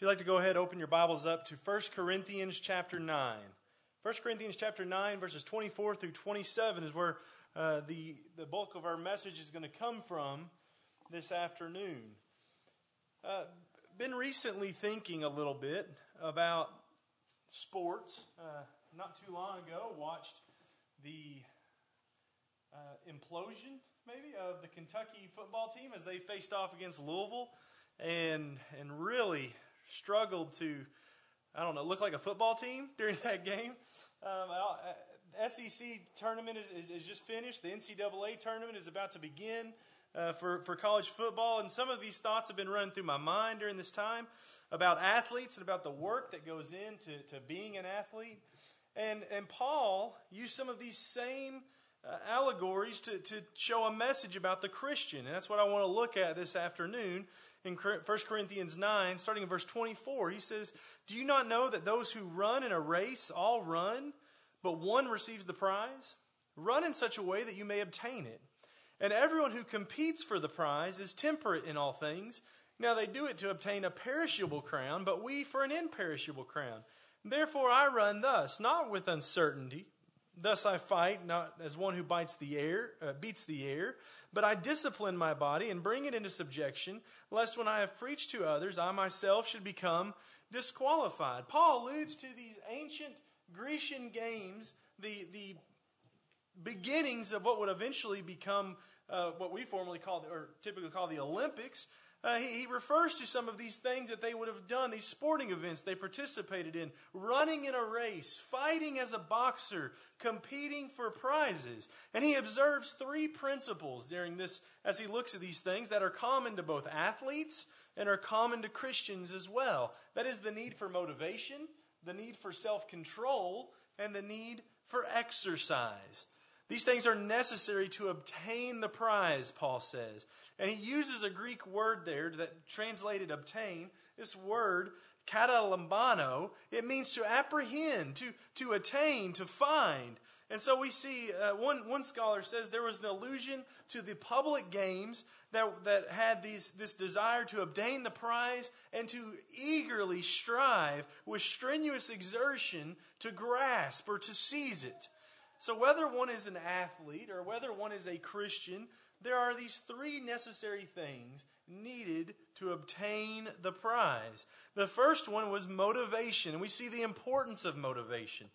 If you'd like to go ahead, open your Bibles up to 1 Corinthians chapter 9. 1 Corinthians chapter 9, verses 24 through 27 is where uh, the, the bulk of our message is going to come from this afternoon. Uh, been recently thinking a little bit about sports. Uh, not too long ago, watched the uh, implosion, maybe, of the Kentucky football team as they faced off against Louisville and, and really struggled to, I don't know, look like a football team during that game. Um, SEC tournament is, is, is, just finished. The NCAA tournament is about to begin uh, for, for college football. And some of these thoughts have been running through my mind during this time about athletes and about the work that goes into to being an athlete. And, and Paul used some of these same uh, allegories to, to show a message about the Christian. And that's what I want to look at this afternoon in 1 Corinthians 9, starting in verse 24. He says, Do you not know that those who run in a race all run, but one receives the prize? Run in such a way that you may obtain it. And everyone who competes for the prize is temperate in all things. Now they do it to obtain a perishable crown, but we for an imperishable crown. Therefore I run thus, not with uncertainty. Thus I fight, not as one who bites the air, uh, beats the air, but I discipline my body and bring it into subjection, lest when I have preached to others, I myself should become disqualified. Paul alludes to these ancient Grecian games, the, the beginnings of what would eventually become uh, what we formerly call, or typically call the Olympics, uh, he, he, refers to some of these things that they would have done, these sporting events they participated in, running in a race, fighting as a boxer, competing for prizes. And he observes three principles during this as he looks at these things that are common to both athletes and are common to Christians as well. That is the need for motivation, the need for self control, and the need for exercise. These things are necessary to obtain the prize, Paul says. And he uses a Greek word there that translated obtain. This word, katalambano, it means to apprehend, to, to attain, to find. And so we see, uh, one, one scholar says there was an allusion to the public games that, that had these, this desire to obtain the prize and to eagerly strive with strenuous exertion to grasp or to seize it. So, whether one is an athlete or whether one is a Christian, there are these three necessary things needed to obtain the prize. The first one was motivation, and we see the importance of motivation.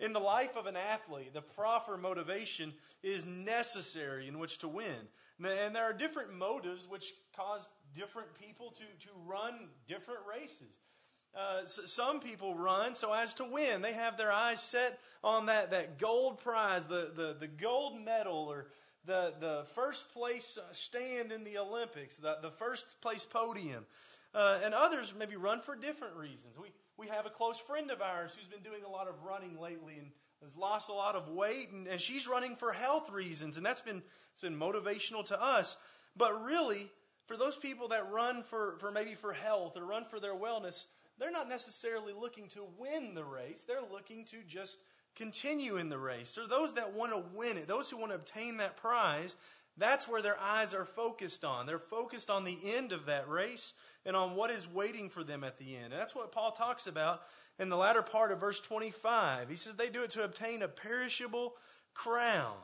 In the life of an athlete, the proper motivation is necessary in which to win. And there are different motives which cause different people to, to run different races. Uh, some people run so as to win. They have their eyes set on that, that gold prize, the, the, the gold medal, or the, the first place stand in the Olympics, the, the first place podium. Uh, and others maybe run for different reasons. We, we have a close friend of ours who's been doing a lot of running lately and has lost a lot of weight, and, and she's running for health reasons, and that's been, it's been motivational to us. But really, for those people that run for, for maybe for health or run for their wellness, they're not necessarily looking to win the race, they're looking to just continue in the race. Or those that want to win it, those who want to obtain that prize, that's where their eyes are focused on. They're focused on the end of that race and on what is waiting for them at the end. And that's what Paul talks about in the latter part of verse 25. He says they do it to obtain a perishable crown.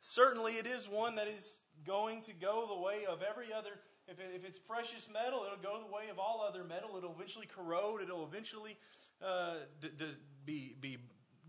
Certainly, it is one that is going to go the way of every other if, it, if it's precious metal, it'll go the way of all other metal. It'll eventually corrode. It'll eventually uh, d- d- be, be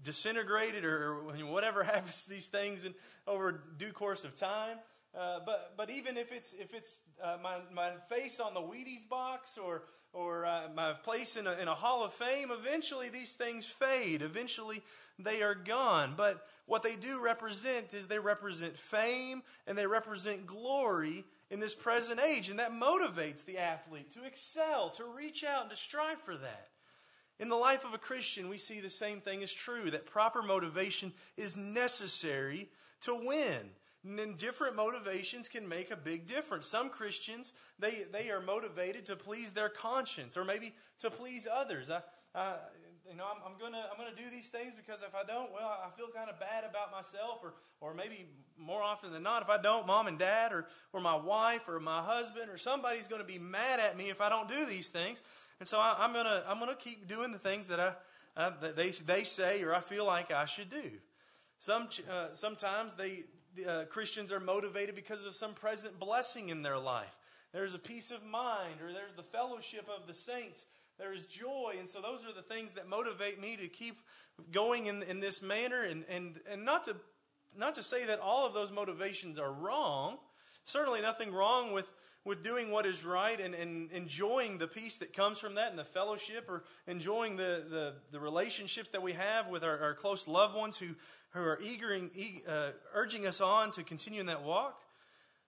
disintegrated or whatever happens to these things in, over due course of time. Uh, but but even if it's if it's uh, my my face on the Wheaties box or or uh, my place in a, in a Hall of Fame, eventually these things fade. Eventually they are gone. But what they do represent is they represent fame and they represent glory in this present age. And that motivates the athlete to excel, to reach out, and to strive for that. In the life of a Christian, we see the same thing is true that proper motivation is necessary to win. And different motivations can make a big difference. Some Christians, they, they are motivated to please their conscience or maybe to please others. I, I, you know, I'm, I'm gonna I'm gonna do these things because if I don't, well, I feel kind of bad about myself, or or maybe more often than not, if I don't, mom and dad, or or my wife, or my husband, or somebody's gonna be mad at me if I don't do these things, and so I, am gonna I'm gonna keep doing the things that I uh, that they they say or I feel like I should do. Some uh, sometimes they uh, Christians are motivated because of some present blessing in their life. There's a peace of mind, or there's the fellowship of the saints there is joy. And so those are the things that motivate me to keep going in, in this manner and, and, and not to not to say that all of those motivations are wrong. Certainly nothing wrong with, with doing what is right and, and enjoying the peace that comes from that and the fellowship or enjoying the, the, the relationships that we have with our, our close loved ones who, who are eager, uh, urging us on to continue in that walk.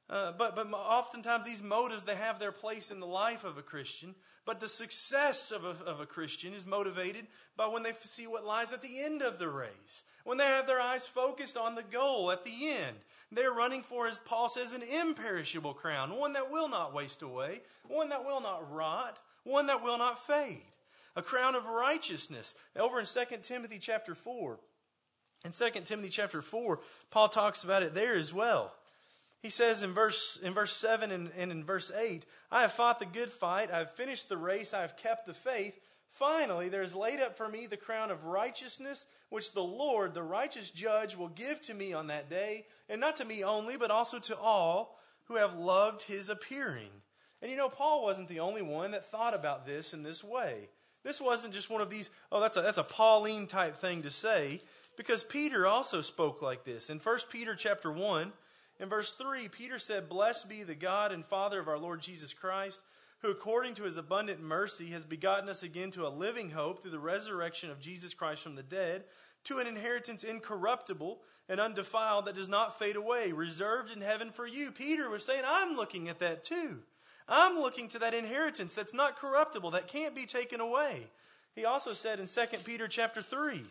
Uh, but, but oftentimes these motives, they have their place in the life of a Christian. But the success of a, of a Christian is motivated by when they see what lies at the end of the race. When they have their eyes focused on the goal at the end. They're running for, as Paul says, an imperishable crown, one that will not waste away, one that will not rot, one that will not fade. A crown of righteousness. Over in 2 Timothy chapter 4. In 2 Timothy chapter 4, Paul talks about it there as well. He says in verse, in verse 7 and, and in verse 8, I have fought the good fight, I have finished the race, I have kept the faith. Finally, there is laid up for me the crown of righteousness, which the Lord, the righteous judge, will give to me on that day, and not to me only, but also to all who have loved his appearing. And you know, Paul wasn't the only one that thought about this in this way. This wasn't just one of these, oh, that's a, that's a Pauline type thing to say, because Peter also spoke like this. In 1 Peter chapter 1, in verse 3, Peter said, Blessed be the God and Father of our Lord Jesus Christ, who according to his abundant mercy has begotten us again to a living hope through the resurrection of Jesus Christ from the dead, to an inheritance incorruptible and undefiled that does not fade away, reserved in heaven for you. Peter was saying, I'm looking at that too. I'm looking to that inheritance that's not corruptible, that can't be taken away. He also said in 2 Peter chapter 3,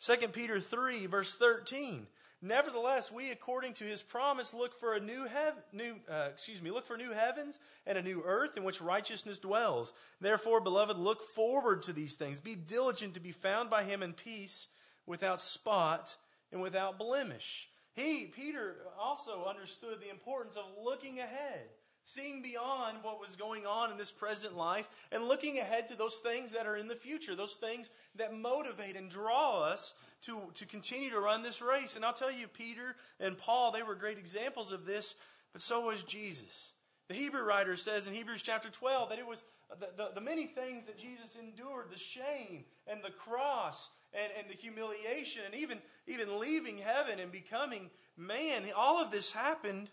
2 Peter 3, verse 13, Nevertheless, we, according to His promise, look for a new heaven, new, uh, excuse me, look for new heavens and a new earth in which righteousness dwells. Therefore, beloved, look forward to these things. Be diligent to be found by Him in peace, without spot and without blemish. He, Peter, also understood the importance of looking ahead seeing beyond what was going on in this present life and looking ahead to those things that are in the future, those things that motivate and draw us to, to continue to run this race. And I'll tell you, Peter and Paul, they were great examples of this, but so was Jesus. The Hebrew writer says in Hebrews chapter 12 that it was the, the, the many things that Jesus endured the shame and the cross and, and the humiliation and even, even leaving heaven and becoming man. All of this happened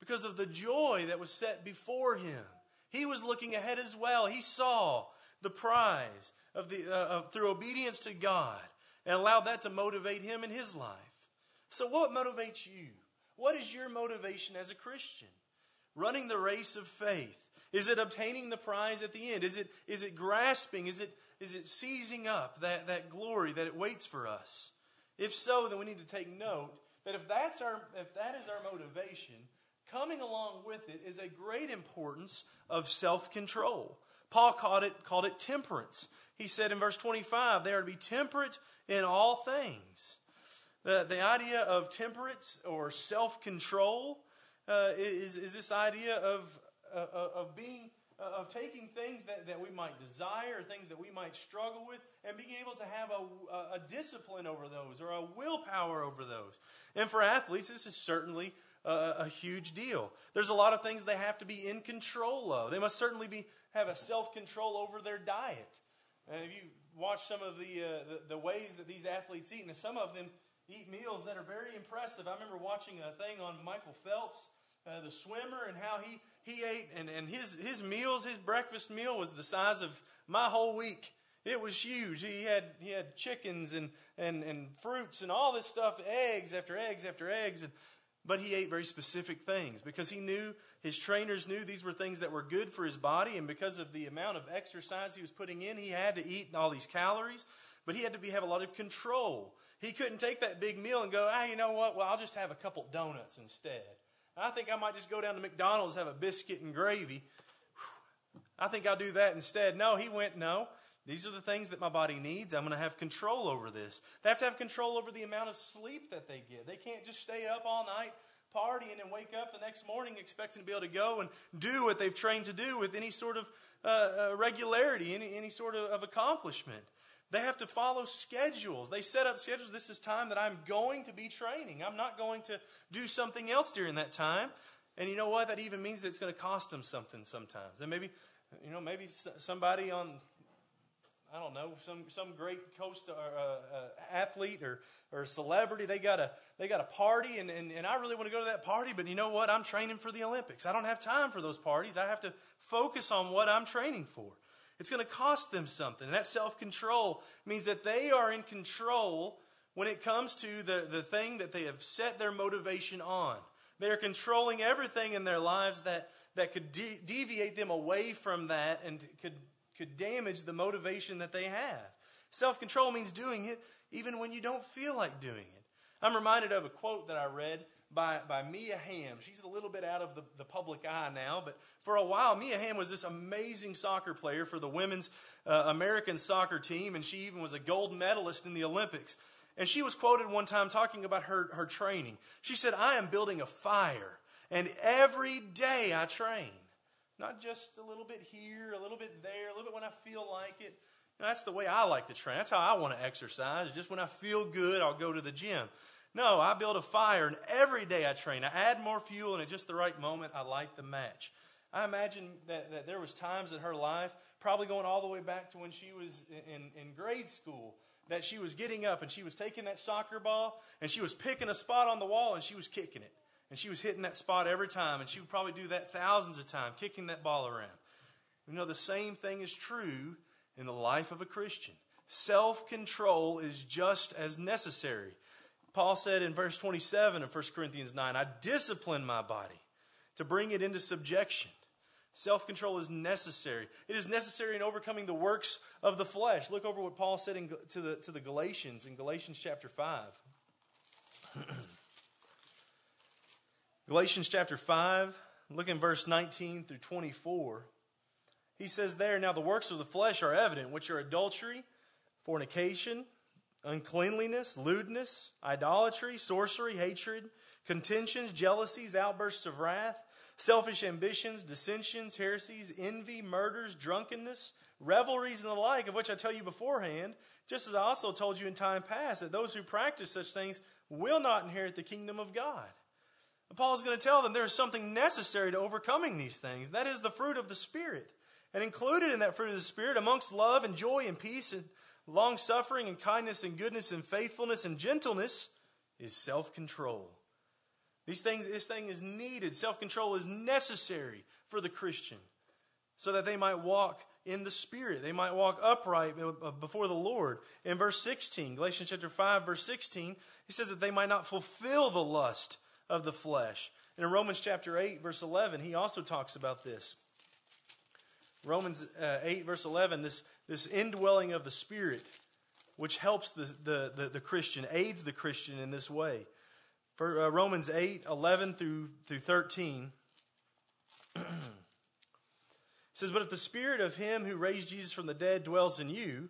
because of the joy that was set before him. He was looking ahead as well. He saw the prize of the, uh, of, through obedience to God and allowed that to motivate him in his life. So, what motivates you? What is your motivation as a Christian? Running the race of faith. Is it obtaining the prize at the end? Is it, is it grasping? Is it, is it seizing up that, that glory that it waits for us? If so, then we need to take note that if, that's our, if that is our motivation, coming along with it is a great importance of self control. Paul called it, called it temperance. He said in verse 25, they are to be temperate in all things. The, the idea of temperance or self control uh, is, is this idea of, uh, of being uh, of taking things that, that we might desire, things that we might struggle with, and being able to have a, a discipline over those or a willpower over those. And for athletes, this is certainly a, a huge deal. There's a lot of things they have to be in control of. They must certainly be have a self control over their diet. And if you watch some of the, uh, the, the ways that these athletes eat, and some of them eat meals that are very impressive. I remember watching a thing on Michael Phelps, uh, the swimmer, and how he he ate, and, and his his meals, his breakfast meal was the size of my whole week. It was huge. He had he had chickens and and and fruits and all this stuff, eggs after eggs after eggs, and but he ate very specific things. Because he knew his trainers knew these were things that were good for his body and because of the amount of exercise he was putting in he had to eat all these calories. But he had to be, have a lot of control. He couldn't take that big meal and go ah you know what? Well i'll just have a couple donuts instead. I think i might just go down to mcdonald's have a biscuit and gravy. I think i'll do that instead. No he went no These are the things that my body needs. I'm going to have control over this. They have to have control over the amount of sleep that they get. They can't just stay up all night partying and wake up the next morning expecting to be able to go and do what they've trained to do with any sort of uh, uh, regularity, any, any sort of, of accomplishment. They have to follow schedules. They set up schedules. This is time that I'm going to be training. I'm not going to do something else during that time. And you know what? That even means that it's going to cost them something sometimes. And maybe, you know, maybe somebody on I don't know, some some great coast or uh, uh, athlete or or celebrity. They got a they got a party, and, and and I really want to go to that party. But you know what? I'm training for the Olympics. I don't have time for those parties. I have to focus on what I'm training for. It's going to cost them something. And that self control means that they are in control when it comes to the, the thing that they have set their motivation on. They are controlling everything in their lives that, that could de- deviate them away from that and could could damage the motivation that they have. Self control means doing it even when you don't feel like doing it. I'm reminded of a quote that I read by, by Mia Hamm. She's a little bit out of the, the public eye now, but for a while, Mia Hamm was this amazing soccer player for the women's uh, American soccer team, and she even was a gold medalist in the Olympics. And she was quoted one time talking about her, her training. She said, I am building a fire, and every day I train. Not just a little bit here, a little bit there, a little bit when I feel like it. That's the way I like to train. That's how I want to exercise. Just when I feel good, I'll go to the gym. No, I build a fire, and every day I train. I add more fuel, and at just the right moment, I light the match. I imagine that, that there was times in her life, probably going all the way back to when she was in, in grade school, that she was getting up and she was taking that soccer ball and she was picking a spot on the wall and she was kicking it. And she was hitting that spot every time, and she would probably do that thousands of times, kicking that ball around. You know, the same thing is true in the life of a Christian. Self control is just as necessary. Paul said in verse 27 of 1 Corinthians 9, I discipline my body to bring it into subjection. Self control is necessary. It is necessary in overcoming the works of the flesh. Look over what Paul said in, to, the, to the Galatians in Galatians chapter 5. Galatians chapter 5, look in verse 19 through 24. He says there, Now the works of the flesh are evident, which are adultery, fornication, uncleanliness, lewdness, idolatry, sorcery, hatred, contentions, jealousies, outbursts of wrath, selfish ambitions, dissensions, heresies, envy, murders, drunkenness, revelries, and the like, of which I tell you beforehand, just as I also told you in time past, that those who practice such things will not inherit the kingdom of God. Paul is going to tell them there is something necessary to overcoming these things. That is the fruit of the Spirit. And included in that fruit of the Spirit, amongst love and joy and peace and long suffering and kindness and goodness and faithfulness and gentleness, is self control. These things, this thing is needed. Self control is necessary for the Christian so that they might walk in the Spirit. They might walk upright uh, before the Lord. In verse 16, Galatians chapter 5, verse 16, he says that they might not fulfill the lust of the flesh. And in Romans chapter 8, verse 11, he also talks about this. Romans uh, 8, verse 11, this, this indwelling of the Spirit, which helps the, the, the, the Christian, aids the Christian in this way. For uh, Romans 8, 11 through, through 13, says, But if the Spirit of him who raised Jesus from the dead dwells in you,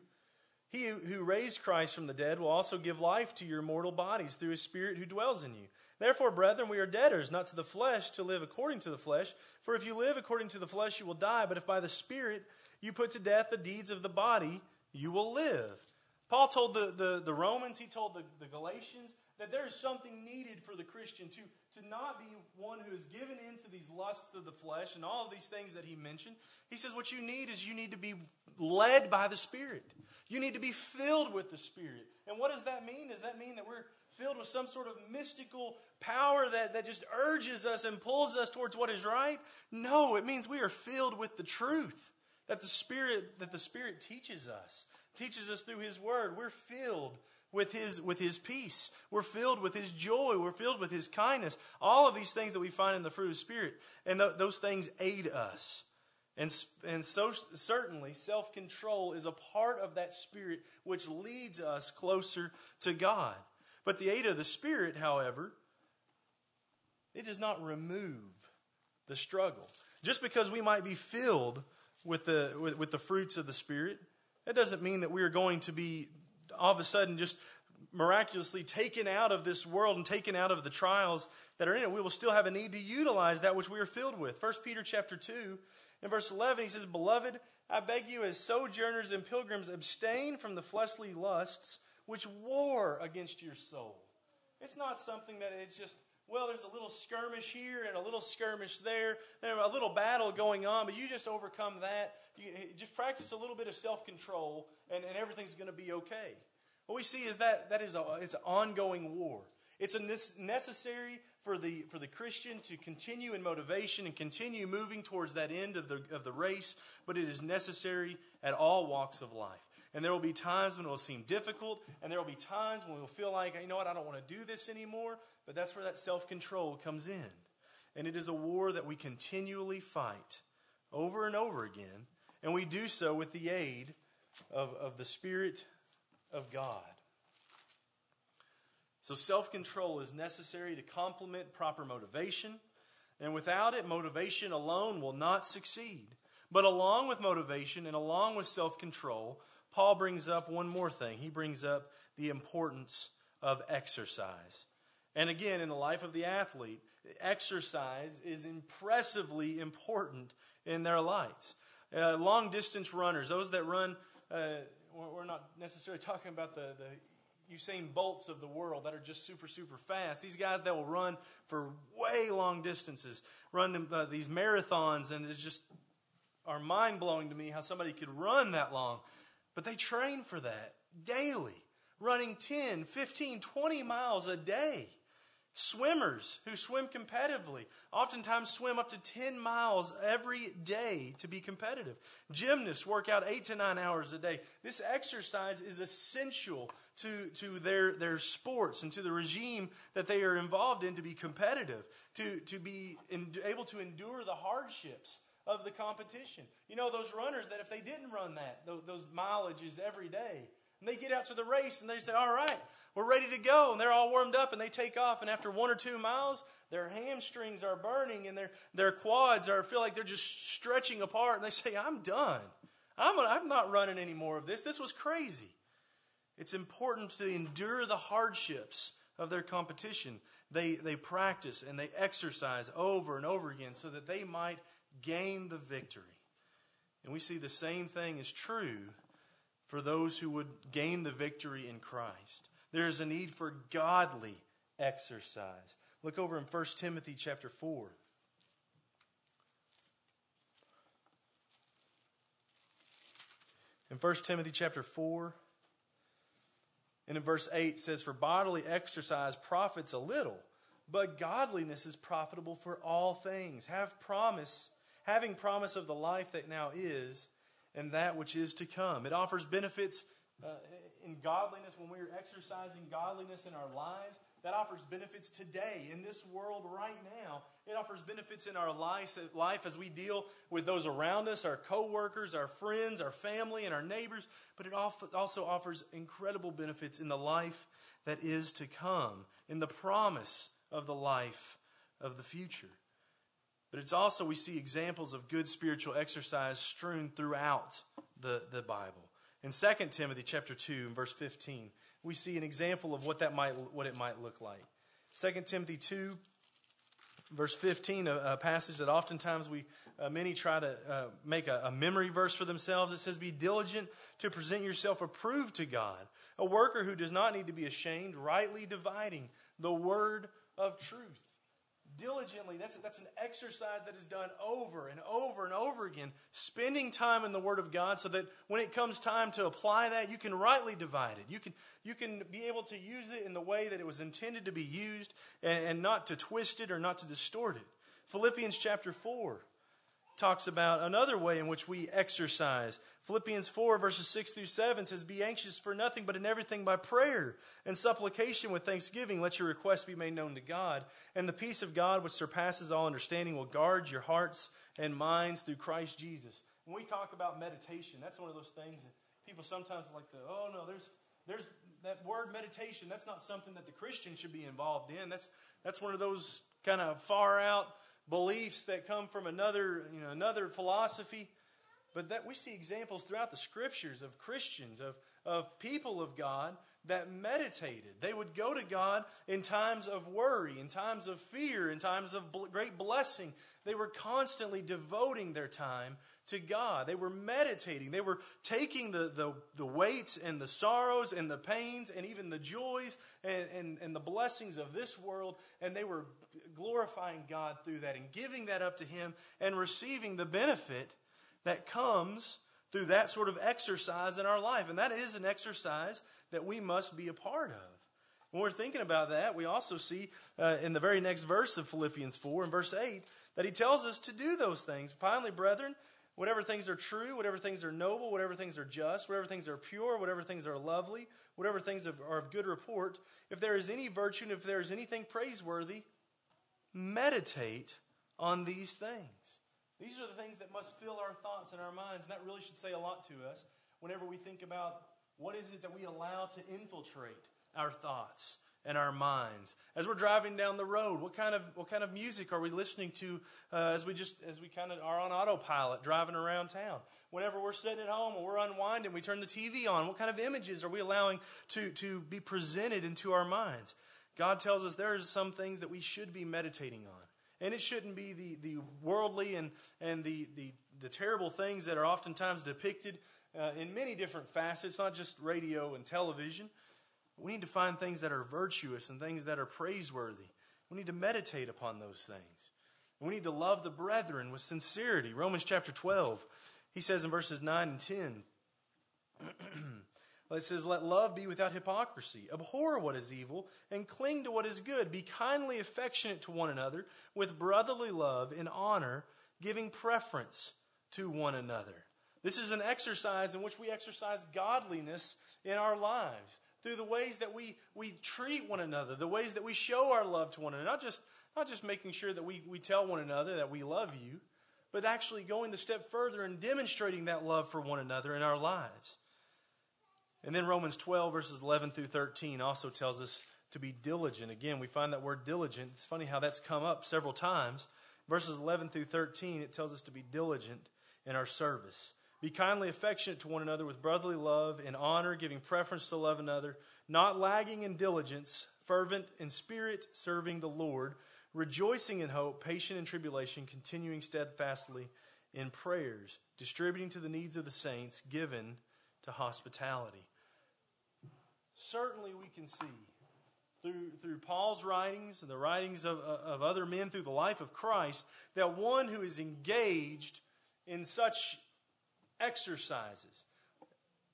he who raised Christ from the dead will also give life to your mortal bodies through his Spirit who dwells in you. Therefore, brethren, we are debtors, not to the flesh, to live according to the flesh. For if you live according to the flesh, you will die. But if by the Spirit you put to death the deeds of the body, you will live. Paul told the, the, the Romans, he told the, the Galatians, that there is something needed for the Christian to, to not be one who is given into these lusts of the flesh and all of these things that he mentioned. He says, What you need is you need to be led by the Spirit. You need to be filled with the Spirit. And what does that mean? Does that mean that we're filled with some sort of mystical power that, that just urges us and pulls us towards what is right? No, it means we are filled with the truth that the Spirit that the Spirit teaches us, teaches us through His Word. We're filled with his with his peace we're filled with his joy we're filled with his kindness all of these things that we find in the fruit of the spirit and th- those things aid us and, and so certainly self-control is a part of that spirit which leads us closer to god but the aid of the Spirit, however, it does not remove the struggle. Just because we might be filled with the, with, with the fruits of the Spirit, That doesn't mean that we are going to be all of a sudden just miraculously taken out of this world and taken out of the trials that are in it. We will still have a need to utilize that which we are filled with. 1 Peter chapter 2 in verse 11 he says, "Beloved, I beg you as sojourners and pilgrims abstain from the fleshly lusts which war against your soul." It's not something that it's just well, there's a little skirmish here and a little skirmish there, and a little battle going on, but you just overcome that. You just practice a little bit of self control, and, and everything's going to be okay. What we see is that that is a, it's an ongoing war. It's necessary for the, for the Christian to continue in motivation and continue moving towards that end of the, of the race, but it is necessary at all walks of life. And there will be times when it will seem difficult, and there will be times when we'll feel like, you know what, I don't want to do this anymore. But that's where that self control comes in. And it is a war that we continually fight over and over again. And we do so with the aid of, of the Spirit of God. So, self control is necessary to complement proper motivation. And without it, motivation alone will not succeed. But along with motivation and along with self control, Paul brings up one more thing. He brings up the importance of exercise. And again, in the life of the athlete, exercise is impressively important in their lives. Uh, long distance runners, those that run, uh, we're not necessarily talking about the, the Usain Bolts of the world that are just super, super fast. These guys that will run for way long distances, run them, uh, these marathons, and it's just are mind blowing to me how somebody could run that long. But they train for that daily, running 10, 15, 20 miles a day. Swimmers who swim competitively oftentimes swim up to 10 miles every day to be competitive. Gymnasts work out eight to nine hours a day. This exercise is essential to, to their, their sports and to the regime that they are involved in to be competitive, to, to be in, able to endure the hardships of the competition. You know, those runners that if they didn't run that, those, those mileages every day, and they get out to the race and they say, All right, we're ready to go. And they're all warmed up and they take off. And after one or two miles, their hamstrings are burning and their, their quads are feel like they're just stretching apart. And they say, I'm done. I'm, I'm not running any more of this. This was crazy. It's important to endure the hardships of their competition. They, they practice and they exercise over and over again so that they might gain the victory. And we see the same thing is true for those who would gain the victory in Christ. There is a need for godly exercise. Look over in 1 Timothy chapter 4. In 1 Timothy chapter 4, and in verse 8 says, For bodily exercise profits a little, but godliness is profitable for all things. Have promise, having promise of the life that now is and that which is to come. It offers benefits uh, in godliness when we're exercising godliness in our lives. That offers benefits today in this world right now. It offers benefits in our life, life as we deal with those around us, our coworkers, our friends, our family, and our neighbors. But it also offers incredible benefits in the life that is to come, in the promise of the life of the future. But it's also, we see examples of good spiritual exercise strewn throughout the, the Bible. In 2 Timothy chapter 2 and verse 15, we see an example of what that might what it might look like. 2 Timothy 2 verse 15, a, a passage that oftentimes we uh, many try to uh, make a, a memory verse for themselves. It says, "Be diligent to present yourself approved to God, a worker who does not need to be ashamed, rightly dividing the word of truth." Diligently. That's, that's an exercise that is done over and over and over again, spending time in the Word of God so that when it comes time to apply that, you can rightly divide it. You can, you can be able to use it in the way that it was intended to be used and, and not to twist it or not to distort it. Philippians chapter 4 talks about another way in which we exercise. Philippians 4, verses 6 through 7 says, Be anxious for nothing, but in everything by prayer and supplication with thanksgiving, let your requests be made known to God. And the peace of God, which surpasses all understanding, will guard your hearts and minds through Christ Jesus. When we talk about meditation, that's one of those things that people sometimes like to, oh no, there's there's that word meditation, that's not something that the Christian should be involved in. That's that's one of those kind of far out beliefs that come from another, you know, another philosophy. but that we see examples throughout the scriptures of Christians, of, of people of God that meditated. They would go to God in times of worry, in times of fear, in times of great blessing. They were constantly devoting their time to God. They were meditating. They were taking the, the, the weights and the sorrows and the pains and even the joys and, and, and the blessings of this world, and they were glorifying God through that and giving that up to Him and receiving the benefit that comes through that sort of exercise in our life. And that is an exercise that we must be a part of. When we're thinking about that, we also see uh, in the very next verse of Philippians 4, in verse 8, that he tells us to do those things. Finally, brethren, whatever things are true, whatever things are noble, whatever things are just, whatever things are pure, whatever things are lovely, whatever things are of good report, if there is any virtue and if there is anything praiseworthy, meditate on these things. These are the things that must fill our thoughts and our minds, and that really should say a lot to us whenever we think about what is it that we allow to infiltrate our thoughts and our minds as we're driving down the road. What kind of what kind of music are we listening to uh, as we just as we kind of are on autopilot driving around town? Whenever we're sitting at home and we're unwinding, we turn the TV on. What kind of images are we allowing to to be presented into our minds? God tells us there are some things that we should be meditating on. And it shouldn't be the, the worldly and, and the, the, the terrible things that are oftentimes depicted uh, in many different facets, not just radio and television. We need to find things that are virtuous and things that are praiseworthy. We need to meditate upon those things. We need to love the brethren with sincerity. Romans chapter 12, he says in verses 9 and 10, it says, Let love be without hypocrisy. Abhor what is evil and cling to what is good. Be kindly affectionate to one another with brotherly love and honor, giving preference to one another. This is an exercise in which we exercise godliness in our lives through the ways that we, we treat one another, the ways that we show our love to one another. Not just, not just making sure that we, we tell one another that we love you, but actually going the step further and demonstrating that love for one another in our lives. And then Romans 12, verses 11 through 13, also tells us to be diligent. Again, we find that word diligent. It's funny how that's come up several times. Verses 11 through 13, it tells us to be diligent in our service. Be kindly affectionate to one another with brotherly love and honor, giving preference to love another, not lagging in diligence, fervent in spirit, serving the Lord, rejoicing in hope, patient in tribulation, continuing steadfastly in prayers, distributing to the needs of the saints, given to hospitality. Certainly, we can see through, through Paul's writings and the writings of, of other men through the life of Christ that one who is engaged in such exercises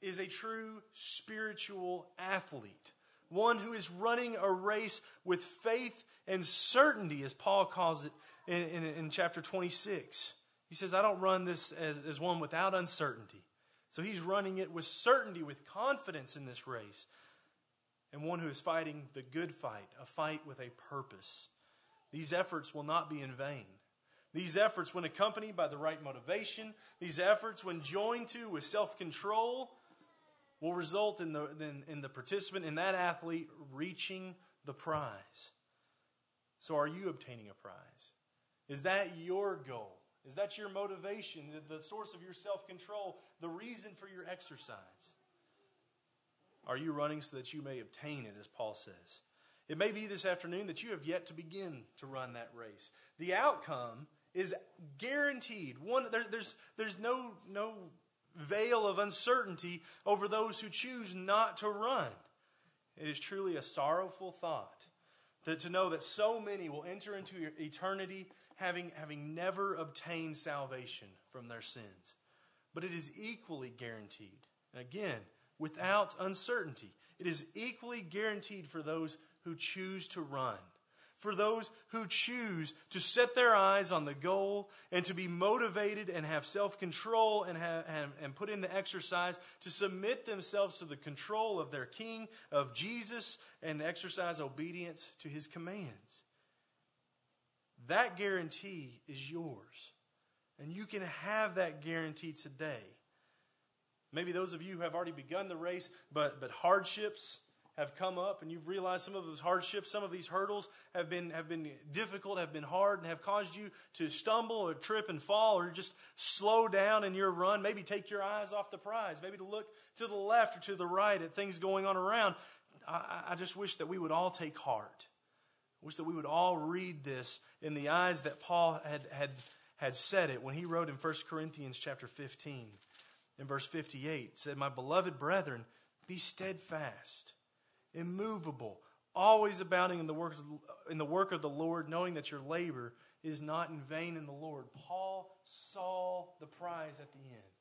is a true spiritual athlete. One who is running a race with faith and certainty, as Paul calls it in, in, in chapter 26. He says, I don't run this as, as one without uncertainty. So he's running it with certainty, with confidence in this race. And one who is fighting the good fight, a fight with a purpose. These efforts will not be in vain. These efforts, when accompanied by the right motivation, these efforts, when joined to with self control, will result in the, in, in the participant, in that athlete, reaching the prize. So, are you obtaining a prize? Is that your goal? Is that your motivation, the source of your self control, the reason for your exercise? Are you running so that you may obtain it, as Paul says? It may be this afternoon that you have yet to begin to run that race. The outcome is guaranteed. One, there, there's, there's no, no veil of uncertainty over those who choose not to run. It is truly a sorrowful thought that to know that so many will enter into eternity having, having never obtained salvation from their sins. But it is equally guaranteed, and again, without uncertainty, it is equally guaranteed for those who choose to run. For those who choose to set their eyes on the goal and to be motivated and have self control and, have, and, and put into exercise to submit themselves to the control of their King, of Jesus, and exercise obedience to his commands. That guarantee is yours. And you can have that guarantee today. Maybe those of you who have already begun the race, but, but hardships have come up and you've realized some of those hardships, some of these hurdles have been, have been difficult, have been hard, and have caused you to stumble or trip and fall or just slow down in your run, maybe take your eyes off the prize, maybe to look to the left or to the right at things going on around. I, I just wish that we would all take heart. I wish that we would all read this in the eyes that Paul had, had, had said it when he wrote in 1 Corinthians chapter 15 in verse 58 said, My beloved brethren, be steadfast, immovable, always abounding in the work of, in the work of the Lord, knowing that your labor is not in vain in the Lord. Paul saw the prize at the end,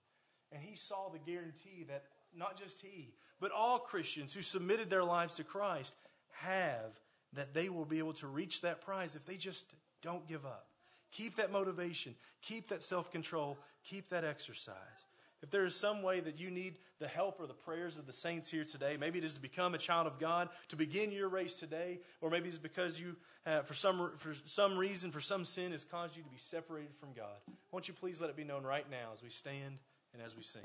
and he saw the guarantee that not just he, but all Christians who submitted their lives to Christ have that they will be able to reach that prize if they just don't give up. Keep that motivation, keep that self control, keep that exercise. If there is some way that you need the help or the prayers of the saints here today, maybe it is to become a child of God, to begin your race today, or maybe it's because you, uh, for, some, for some reason, for some sin, has caused you to be separated from God. Won't you please let it be known right now as we stand and as we sing?